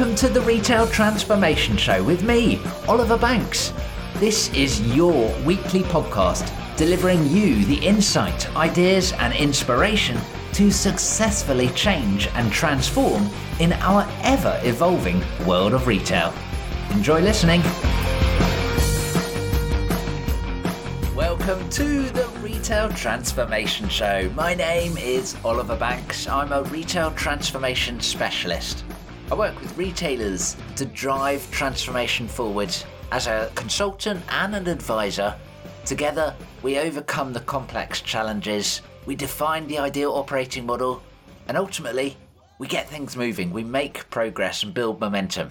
Welcome to the Retail Transformation Show with me, Oliver Banks. This is your weekly podcast delivering you the insight, ideas, and inspiration to successfully change and transform in our ever evolving world of retail. Enjoy listening. Welcome to the Retail Transformation Show. My name is Oliver Banks. I'm a retail transformation specialist. I work with retailers to drive transformation forward as a consultant and an advisor. Together, we overcome the complex challenges, we define the ideal operating model, and ultimately, we get things moving, we make progress and build momentum.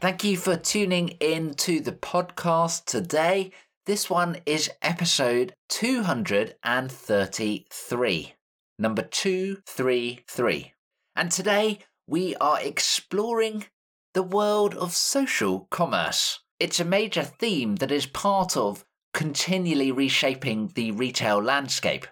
Thank you for tuning in to the podcast today. This one is episode 233, number 233. And today we are exploring the world of social commerce. It's a major theme that is part of continually reshaping the retail landscape.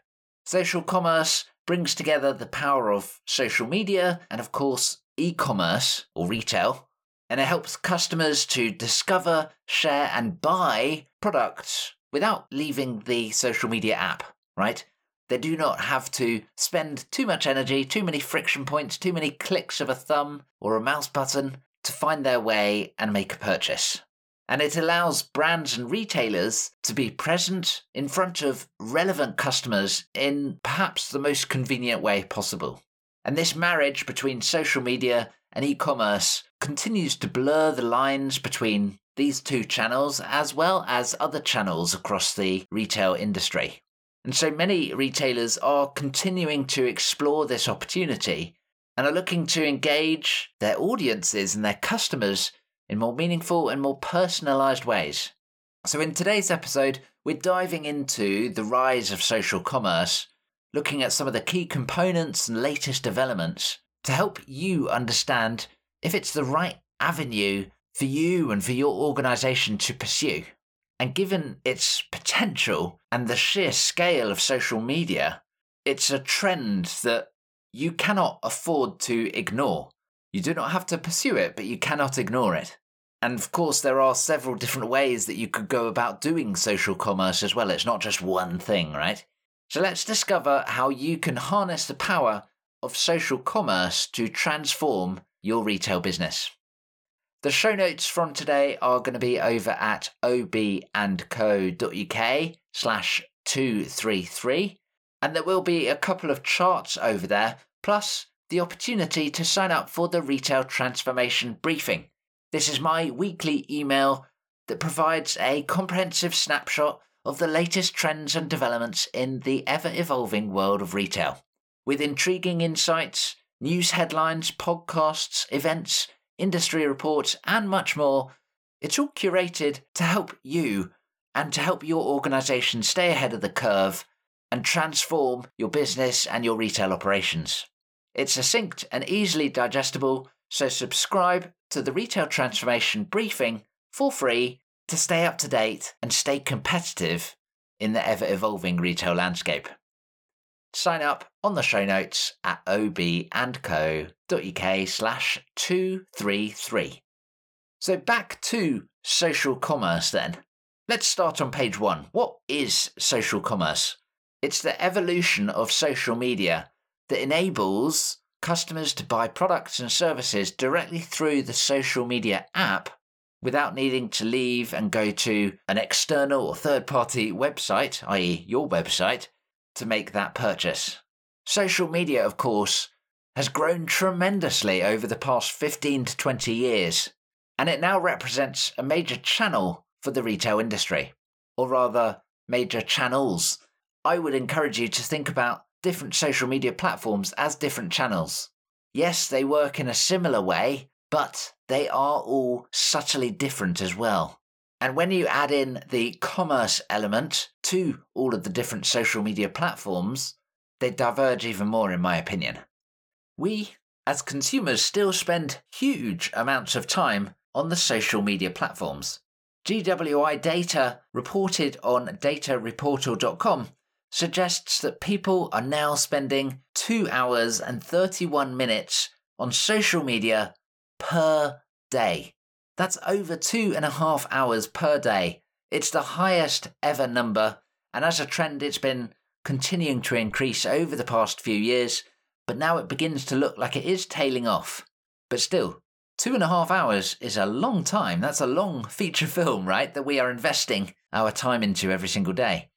Social commerce brings together the power of social media and, of course, e commerce or retail and it helps customers to discover, share, and buy products without leaving the social media app, right? They do not have to spend too much energy, too many friction points, too many clicks of a thumb or a mouse button to find their way and make a purchase. And it allows brands and retailers to be present in front of relevant customers in perhaps the most convenient way possible. And this marriage between social media and e commerce continues to blur the lines between these two channels as well as other channels across the retail industry. And so many retailers are continuing to explore this opportunity and are looking to engage their audiences and their customers in more meaningful and more personalized ways. So, in today's episode, we're diving into the rise of social commerce, looking at some of the key components and latest developments to help you understand if it's the right avenue for you and for your organization to pursue. And given its potential and the sheer scale of social media, it's a trend that you cannot afford to ignore. You do not have to pursue it, but you cannot ignore it. And of course, there are several different ways that you could go about doing social commerce as well. It's not just one thing, right? So let's discover how you can harness the power of social commerce to transform your retail business. The show notes from today are going to be over at obandco.uk slash 233. And there will be a couple of charts over there, plus the opportunity to sign up for the Retail Transformation Briefing. This is my weekly email that provides a comprehensive snapshot of the latest trends and developments in the ever evolving world of retail with intriguing insights, news headlines, podcasts, events, industry reports, and much more. It's all curated to help you and to help your organization stay ahead of the curve and transform your business and your retail operations. It's succinct and easily digestible, so subscribe to the Retail Transformation Briefing for free to stay up to date and stay competitive in the ever evolving retail landscape. Sign up on the show notes at obandco.uk slash 233. So back to social commerce then. Let's start on page one. What is social commerce? It's the evolution of social media that enables customers to buy products and services directly through the social media app without needing to leave and go to an external or third party website, i.e., your website, to make that purchase. Social media, of course, has grown tremendously over the past 15 to 20 years, and it now represents a major channel for the retail industry, or rather, major channels. I would encourage you to think about different social media platforms as different channels. Yes, they work in a similar way, but they are all subtly different as well. And when you add in the commerce element to all of the different social media platforms, they diverge even more, in my opinion. We, as consumers, still spend huge amounts of time on the social media platforms. GWI data reported on datareportal.com suggests that people are now spending 2 hours and 31 minutes on social media per day. That's over two and a half hours per day. It's the highest ever number, and as a trend, it's been continuing to increase over the past few years, but now it begins to look like it is tailing off. But still, two and a half hours is a long time. That's a long feature film, right? That we are investing our time into every single day.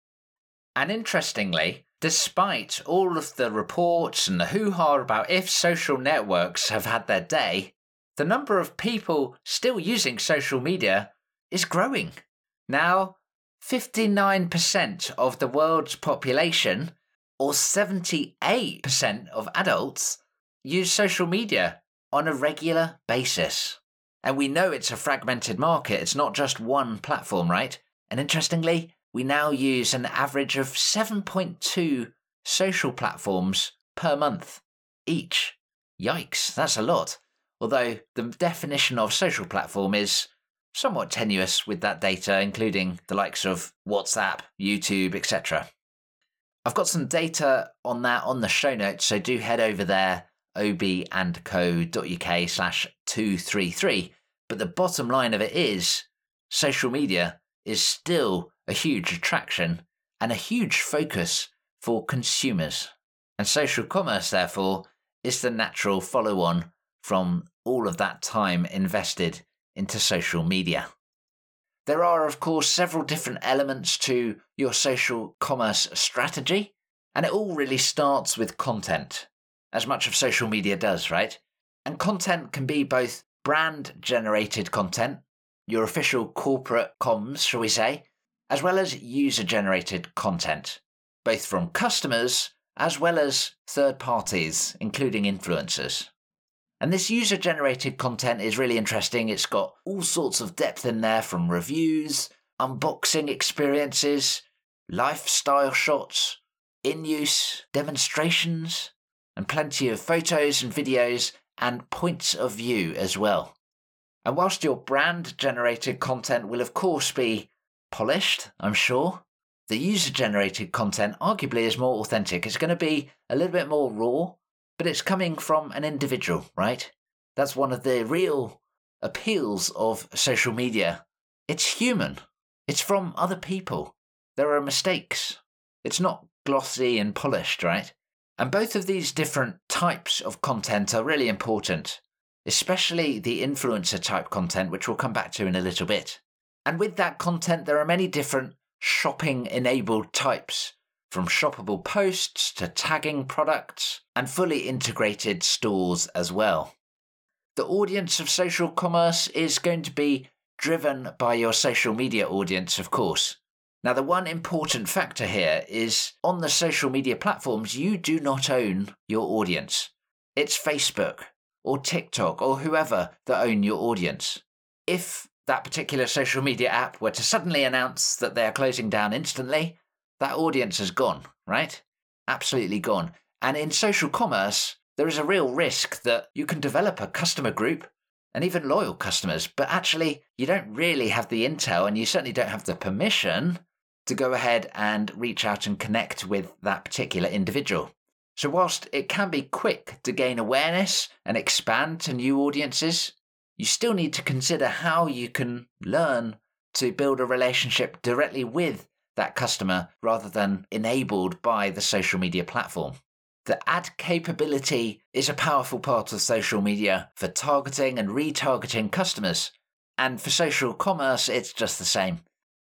And interestingly, despite all of the reports and the hoo ha about if social networks have had their day, the number of people still using social media is growing. Now, 59% of the world's population, or 78% of adults, use social media on a regular basis. And we know it's a fragmented market, it's not just one platform, right? And interestingly, we now use an average of 7.2 social platforms per month each. Yikes, that's a lot. Although the definition of social platform is somewhat tenuous with that data, including the likes of WhatsApp, YouTube, etc. I've got some data on that on the show notes, so do head over there, obandco.uk slash 233. But the bottom line of it is social media is still a huge attraction and a huge focus for consumers. And social commerce, therefore, is the natural follow on from all of that time invested into social media. There are, of course, several different elements to your social commerce strategy, and it all really starts with content, as much of social media does, right? And content can be both brand generated content, your official corporate comms, shall we say, as well as user generated content, both from customers as well as third parties, including influencers. And this user generated content is really interesting. It's got all sorts of depth in there from reviews, unboxing experiences, lifestyle shots, in use demonstrations, and plenty of photos and videos and points of view as well. And whilst your brand generated content will, of course, be polished, I'm sure, the user generated content arguably is more authentic. It's going to be a little bit more raw but it's coming from an individual, right? That's one of the real appeals of social media. It's human, it's from other people. There are mistakes. It's not glossy and polished, right? And both of these different types of content are really important, especially the influencer type content, which we'll come back to in a little bit. And with that content, there are many different shopping enabled types from shoppable posts to tagging products and fully integrated stores as well. The audience of social commerce is going to be driven by your social media audience, of course. Now, the one important factor here is on the social media platforms, you do not own your audience. It's Facebook or TikTok or whoever that own your audience. If that particular social media app were to suddenly announce that they are closing down instantly, that audience has gone, right? Absolutely gone. And in social commerce, there is a real risk that you can develop a customer group and even loyal customers, but actually you don't really have the intel and you certainly don't have the permission to go ahead and reach out and connect with that particular individual. So, whilst it can be quick to gain awareness and expand to new audiences, you still need to consider how you can learn to build a relationship directly with that customer rather than enabled by the social media platform. The ad capability is a powerful part of social media for targeting and retargeting customers. And for social commerce, it's just the same.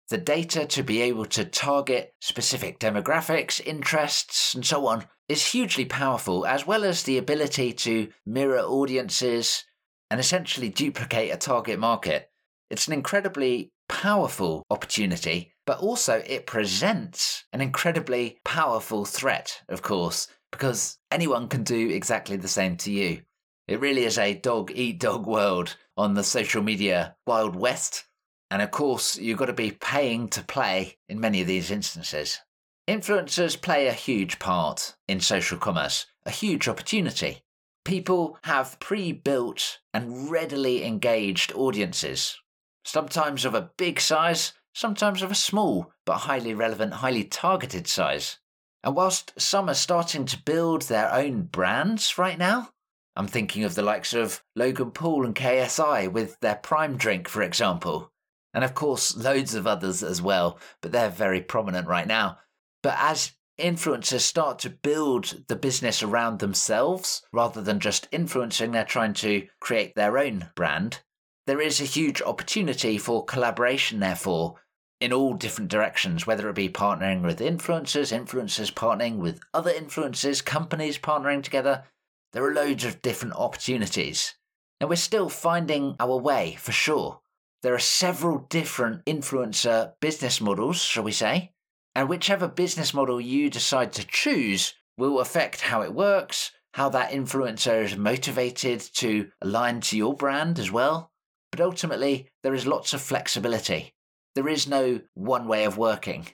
The data to be able to target specific demographics, interests, and so on is hugely powerful, as well as the ability to mirror audiences and essentially duplicate a target market. It's an incredibly powerful opportunity but also it presents an incredibly powerful threat, of course, because anyone can do exactly the same to you. It really is a dog eat dog world on the social media Wild West. And of course, you've got to be paying to play in many of these instances. Influencers play a huge part in social commerce, a huge opportunity. People have pre built and readily engaged audiences, sometimes of a big size, sometimes of a small but highly relevant, highly targeted size. And whilst some are starting to build their own brands right now, I'm thinking of the likes of Logan Paul and KSI with their Prime drink, for example. And of course, loads of others as well, but they're very prominent right now. But as influencers start to build the business around themselves rather than just influencing, they're trying to create their own brand. There is a huge opportunity for collaboration, therefore, in all different directions, whether it be partnering with influencers, influencers partnering with other influencers, companies partnering together. There are loads of different opportunities. And we're still finding our way for sure. There are several different influencer business models, shall we say, and whichever business model you decide to choose will affect how it works, how that influencer is motivated to align to your brand as well. But ultimately, there is lots of flexibility. There is no one way of working.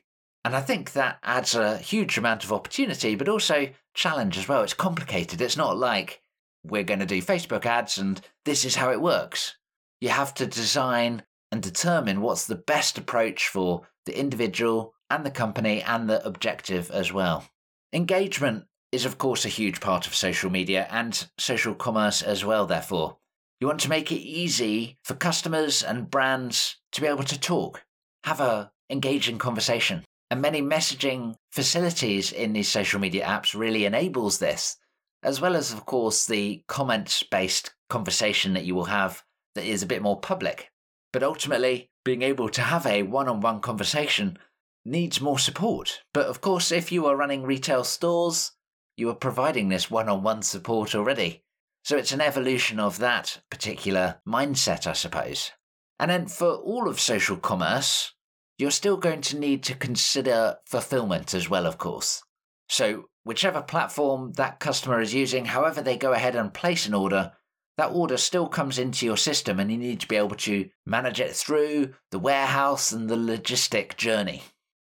And I think that adds a huge amount of opportunity, but also challenge as well. It's complicated. It's not like we're going to do Facebook ads and this is how it works. You have to design and determine what's the best approach for the individual and the company and the objective as well. Engagement is, of course, a huge part of social media and social commerce as well, therefore. You want to make it easy for customers and brands to be able to talk, have a engaging conversation. And many messaging facilities in these social media apps really enables this, as well as, of course, the comments based conversation that you will have that is a bit more public. But ultimately, being able to have a one on one conversation needs more support. But of course, if you are running retail stores, you are providing this one on one support already. So it's an evolution of that particular mindset, I suppose. And then for all of social commerce, you're still going to need to consider fulfillment as well, of course. So, whichever platform that customer is using, however they go ahead and place an order, that order still comes into your system and you need to be able to manage it through the warehouse and the logistic journey.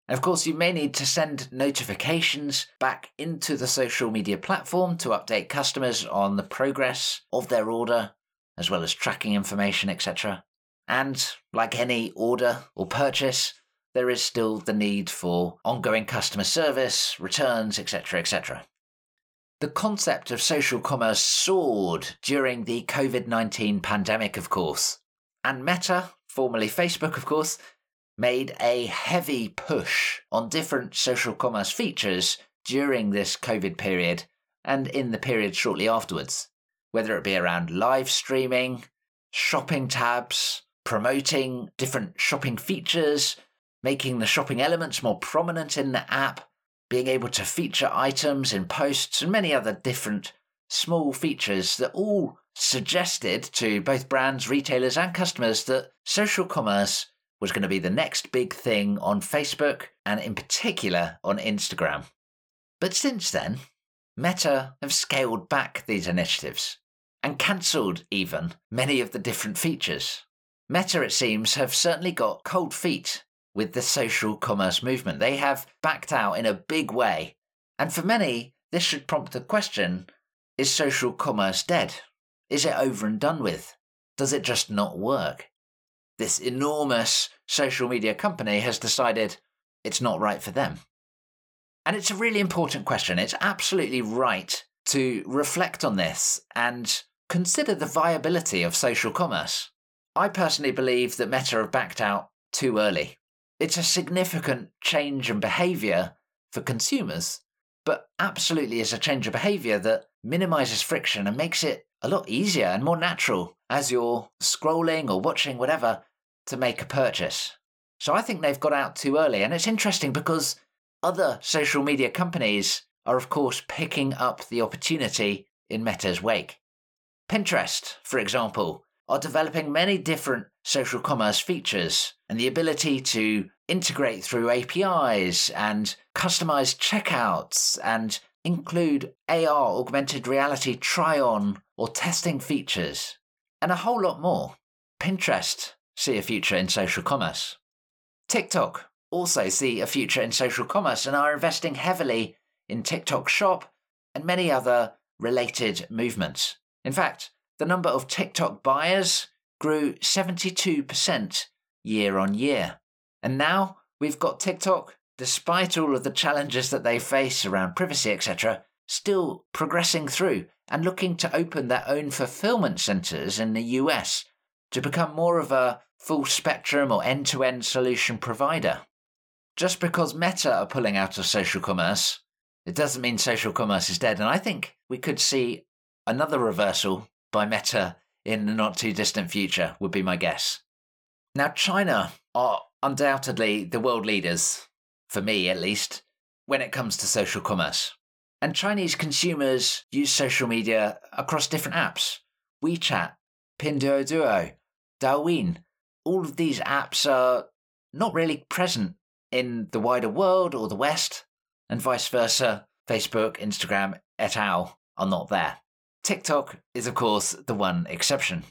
Of course, you may need to send notifications back into the social media platform to update customers on the progress of their order, as well as tracking information, etc. And like any order or purchase, there is still the need for ongoing customer service, returns, etc., etc. The concept of social commerce soared during the COVID 19 pandemic, of course. And Meta, formerly Facebook, of course, made a heavy push on different social commerce features during this COVID period and in the period shortly afterwards, whether it be around live streaming, shopping tabs, promoting different shopping features, making the shopping elements more prominent in the app, being able to feature items in posts, and many other different small features that all suggested to both brands, retailers, and customers that social commerce was going to be the next big thing on Facebook and in particular on Instagram. But since then, Meta have scaled back these initiatives and cancelled even many of the different features. Meta, it seems, have certainly got cold feet with the social commerce movement. They have backed out in a big way. And for many, this should prompt the question is social commerce dead? Is it over and done with? Does it just not work? This enormous social media company has decided it's not right for them. And it's a really important question. It's absolutely right to reflect on this and consider the viability of social commerce. I personally believe that Meta have backed out too early. It's a significant change in behaviour for consumers, but absolutely is a change of behaviour that minimises friction and makes it a lot easier and more natural as you're scrolling or watching whatever to make a purchase. So I think they've got out too early. And it's interesting because other social media companies are, of course, picking up the opportunity in Meta's wake. Pinterest, for example, are developing many different social commerce features and the ability to integrate through APIs and customize checkouts and include AR, augmented reality try on or testing features, and a whole lot more. Pinterest see a future in social commerce. TikTok also see a future in social commerce and are investing heavily in TikTok Shop and many other related movements. In fact, the number of TikTok buyers grew 72% year on year. And now we've got TikTok, despite all of the challenges that they face around privacy, etc., still progressing through and looking to open their own fulfillment centers in the US to become more of a full spectrum or end to end solution provider. Just because Meta are pulling out of social commerce, it doesn't mean social commerce is dead. And I think we could see another reversal by Meta in the not too distant future, would be my guess. Now, China are undoubtedly the world leaders, for me at least, when it comes to social commerce. And Chinese consumers use social media across different apps WeChat, Pinduoduo, Douyin. All of these apps are not really present in the wider world or the West, and vice versa. Facebook, Instagram, et al. are not there. TikTok is, of course, the one exception.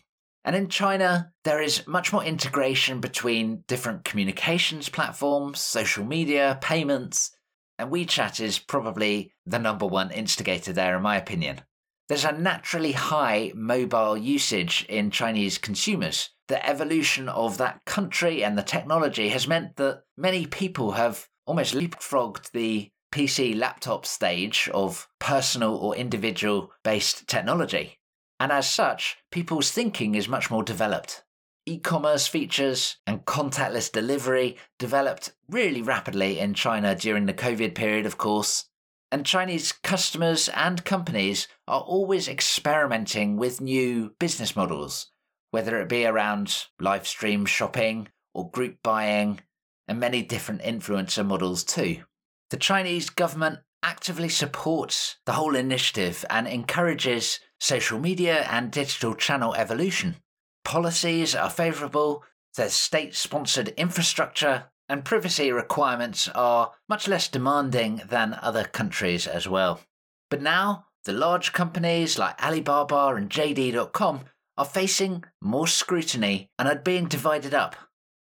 And in China, there is much more integration between different communications platforms, social media, payments, and WeChat is probably the number one instigator there, in my opinion. There's a naturally high mobile usage in Chinese consumers. The evolution of that country and the technology has meant that many people have almost leapfrogged the PC laptop stage of personal or individual based technology. And as such, people's thinking is much more developed e commerce features and contactless delivery developed really rapidly in China during the COVID period, of course. And Chinese customers and companies are always experimenting with new business models, whether it be around live stream shopping or group buying, and many different influencer models too. The Chinese government actively supports the whole initiative and encourages social media and digital channel evolution policies are favourable, there's state sponsored infrastructure, and privacy requirements are much less demanding than other countries as well. But now, the large companies like Alibaba and JD.com are facing more scrutiny and are being divided up,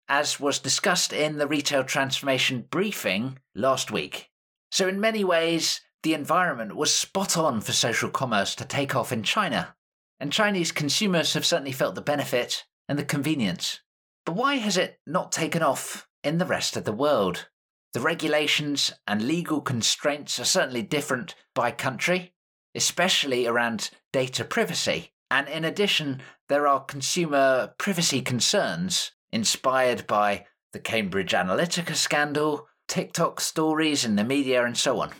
as was discussed in the retail transformation briefing last week. So, in many ways, the environment was spot on for social commerce to take off in China and Chinese consumers have certainly felt the benefit and the convenience. But why has it not taken off in the rest of the world? The regulations and legal constraints are certainly different by country, especially around data privacy. And in addition, there are consumer privacy concerns inspired by the Cambridge Analytica scandal, TikTok stories and the media, and so on.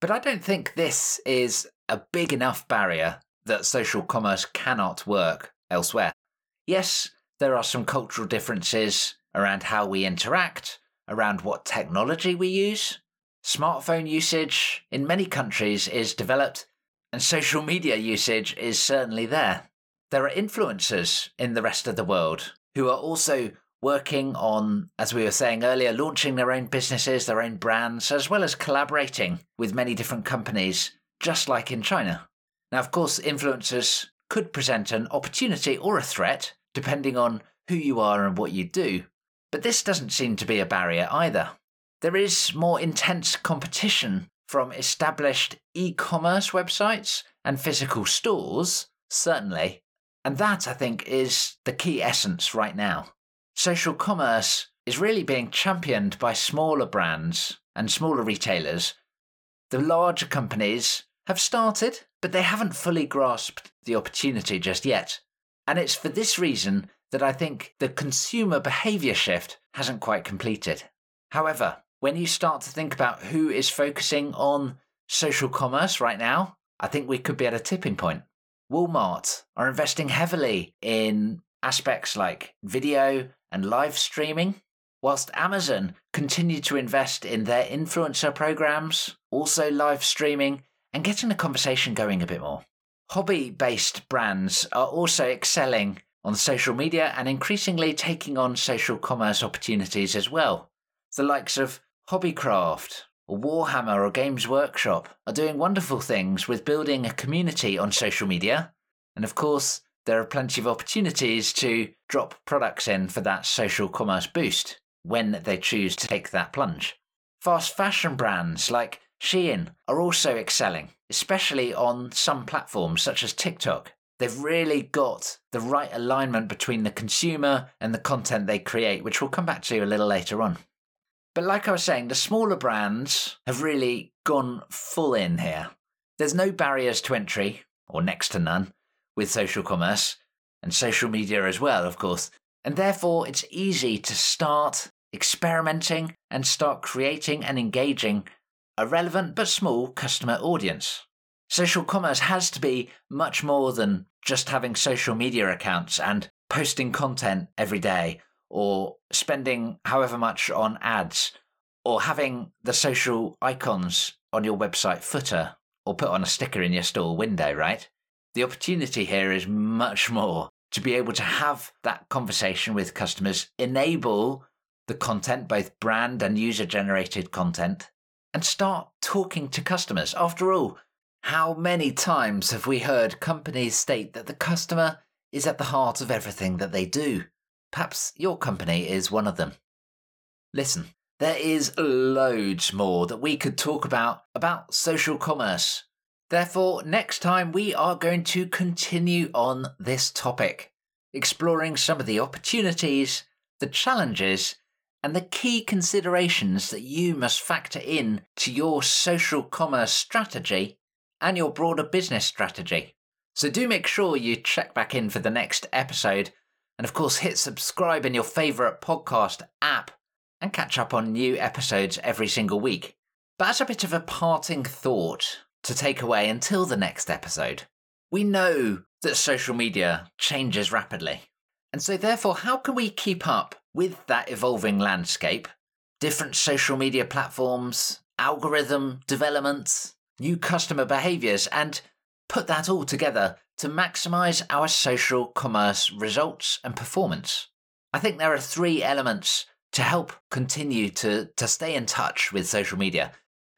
But I don't think this is a big enough barrier that social commerce cannot work elsewhere. Yes, there are some cultural differences around how we interact, around what technology we use. Smartphone usage in many countries is developed, and social media usage is certainly there. There are influencers in the rest of the world who are also working on, as we were saying earlier, launching their own businesses, their own brands, as well as collaborating with many different companies, just like in China. Now, of course, influencers could present an opportunity or a threat, depending on who you are and what you do. But this doesn't seem to be a barrier either. There is more intense competition from established e commerce websites and physical stores, certainly. And that, I think, is the key essence right now. Social commerce is really being championed by smaller brands and smaller retailers. The larger companies have started, but they haven't fully grasped the opportunity just yet. And it's for this reason that I think the consumer behaviour shift hasn't quite completed. However, when you start to think about who is focusing on social commerce right now, I think we could be at a tipping point. Walmart are investing heavily in aspects like video and live streaming, whilst Amazon continue to invest in their influencer programs, also live streaming, and getting the conversation going a bit more. Hobby based brands are also excelling on social media and increasingly taking on social commerce opportunities as well. The likes of Hobbycraft or Warhammer or Games Workshop are doing wonderful things with building a community on social media. And of course, there are plenty of opportunities to drop products in for that social commerce boost when they choose to take that plunge. Fast fashion brands like Shein are also excelling, especially on some platforms such as TikTok. They've really got the right alignment between the consumer and the content they create, which we'll come back to a little later on. But like I was saying, the smaller brands have really gone full in here. There's no barriers to entry, or next to none, with social commerce, and social media as well, of course. And therefore, it's easy to start experimenting and start creating and engaging a relevant but small customer audience. Social commerce has to be much more than just having social media accounts and posting content every day or spending however much on ads or having the social icons on your website footer or put on a sticker in your store window, right? The opportunity here is much more to be able to have that conversation with customers, enable the content, both brand and user generated content, and start talking to customers. After all, how many times have we heard companies state that the customer is at the heart of everything that they do? Perhaps your company is one of them. Listen, there is loads more that we could talk about about social commerce. Therefore, next time we are going to continue on this topic, exploring some of the opportunities, the challenges, and the key considerations that you must factor in to your social commerce strategy and your broader business strategy. So do make sure you check back in for the next episode. And of course, hit subscribe in your favourite podcast app and catch up on new episodes every single week. But as a bit of a parting thought to take away until the next episode, we know that social media changes rapidly. And so, therefore, how can we keep up with that evolving landscape? Different social media platforms, algorithm developments, new customer behaviors, and put that all together to maximize our social commerce results and performance. I think there are three elements to help continue to, to stay in touch with social media.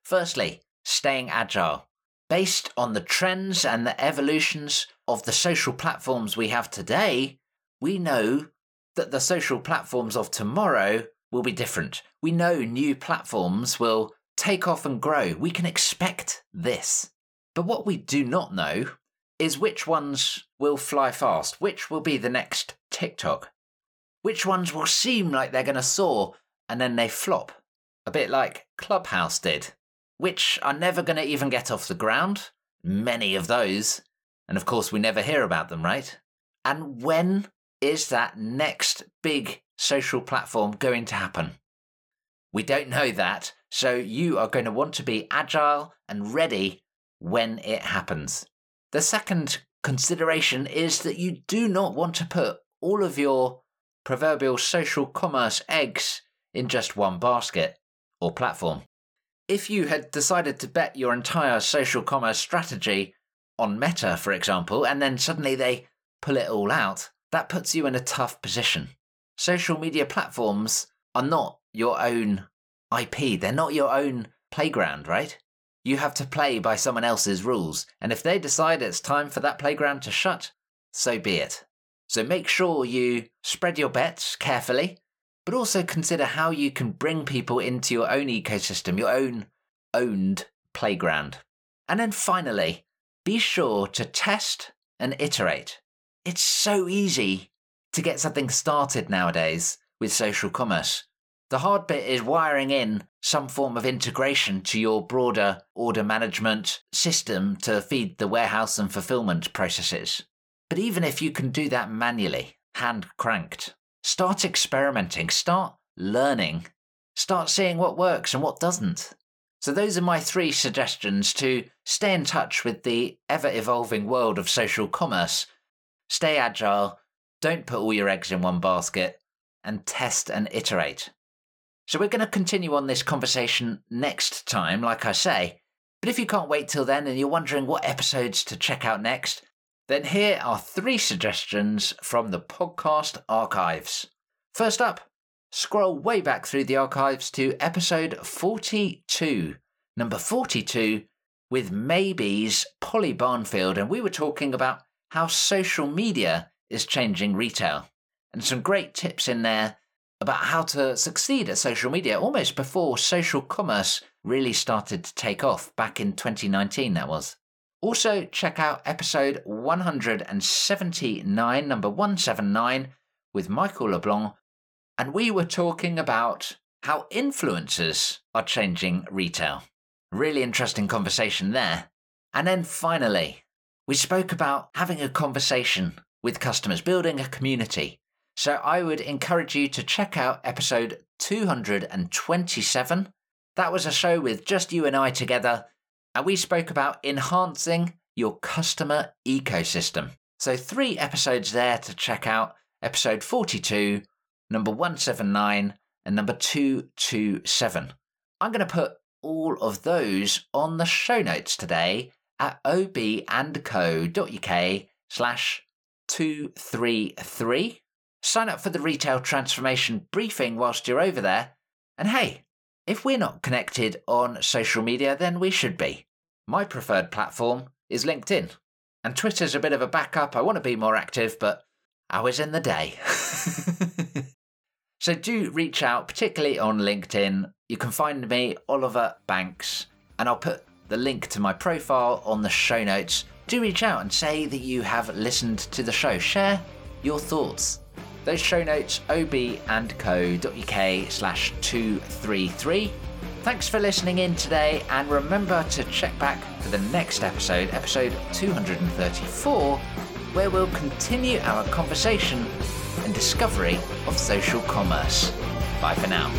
Firstly, staying agile. Based on the trends and the evolutions of the social platforms we have today, we know that the social platforms of tomorrow will be different. We know new platforms will take off and grow. We can expect this. But what we do not know is which ones will fly fast, which will be the next TikTok, which ones will seem like they're going to soar and then they flop, a bit like Clubhouse did, which are never going to even get off the ground, many of those. And of course, we never hear about them, right? And when is that next big social platform going to happen? We don't know that, so you are going to want to be agile and ready when it happens. The second consideration is that you do not want to put all of your proverbial social commerce eggs in just one basket or platform. If you had decided to bet your entire social commerce strategy on Meta, for example, and then suddenly they pull it all out, that puts you in a tough position. Social media platforms are not your own IP. They're not your own playground, right? You have to play by someone else's rules, and if they decide it's time for that playground to shut, so be it. So make sure you spread your bets carefully, but also consider how you can bring people into your own ecosystem, your own owned playground. And then finally, be sure to test and iterate. It's so easy to get something started nowadays with social commerce. The hard bit is wiring in some form of integration to your broader order management system to feed the warehouse and fulfillment processes. But even if you can do that manually, hand cranked, start experimenting, start learning, start seeing what works and what doesn't. So, those are my three suggestions to stay in touch with the ever evolving world of social commerce. Stay agile, don't put all your eggs in one basket, and test and iterate. So we're going to continue on this conversation next time, like I say. But if you can't wait till then and you're wondering what episodes to check out next, then here are three suggestions from the podcast archives. First up, scroll way back through the archives to episode 42, number 42, with Maybe's Polly Barnfield, and we were talking about how social media is changing retail. And some great tips in there about how to succeed at social media almost before social commerce really started to take off back in 2019, that was. Also, check out episode 179, number 179, with Michael LeBlanc, and we were talking about how influencers are changing retail. Really interesting conversation there. And then finally, we spoke about having a conversation with customers, building a community. So I would encourage you to check out episode 227. That was a show with just you and I together, and we spoke about enhancing your customer ecosystem. So, three episodes there to check out episode 42, number 179, and number 227. I'm going to put all of those on the show notes today at obandco.uk slash 233. Sign up for the retail transformation briefing whilst you're over there. And hey, if we're not connected on social media, then we should be. My preferred platform is LinkedIn. And Twitter's a bit of a backup. I want to be more active, but hours in the day. so do reach out, particularly on LinkedIn. You can find me, Oliver Banks, and I'll put the link to my profile on the show notes. Do reach out and say that you have listened to the show. Share your thoughts. Those show notes, obandco.uk slash 233. Thanks for listening in today, and remember to check back for the next episode, episode 234, where we'll continue our conversation and discovery of social commerce. Bye for now.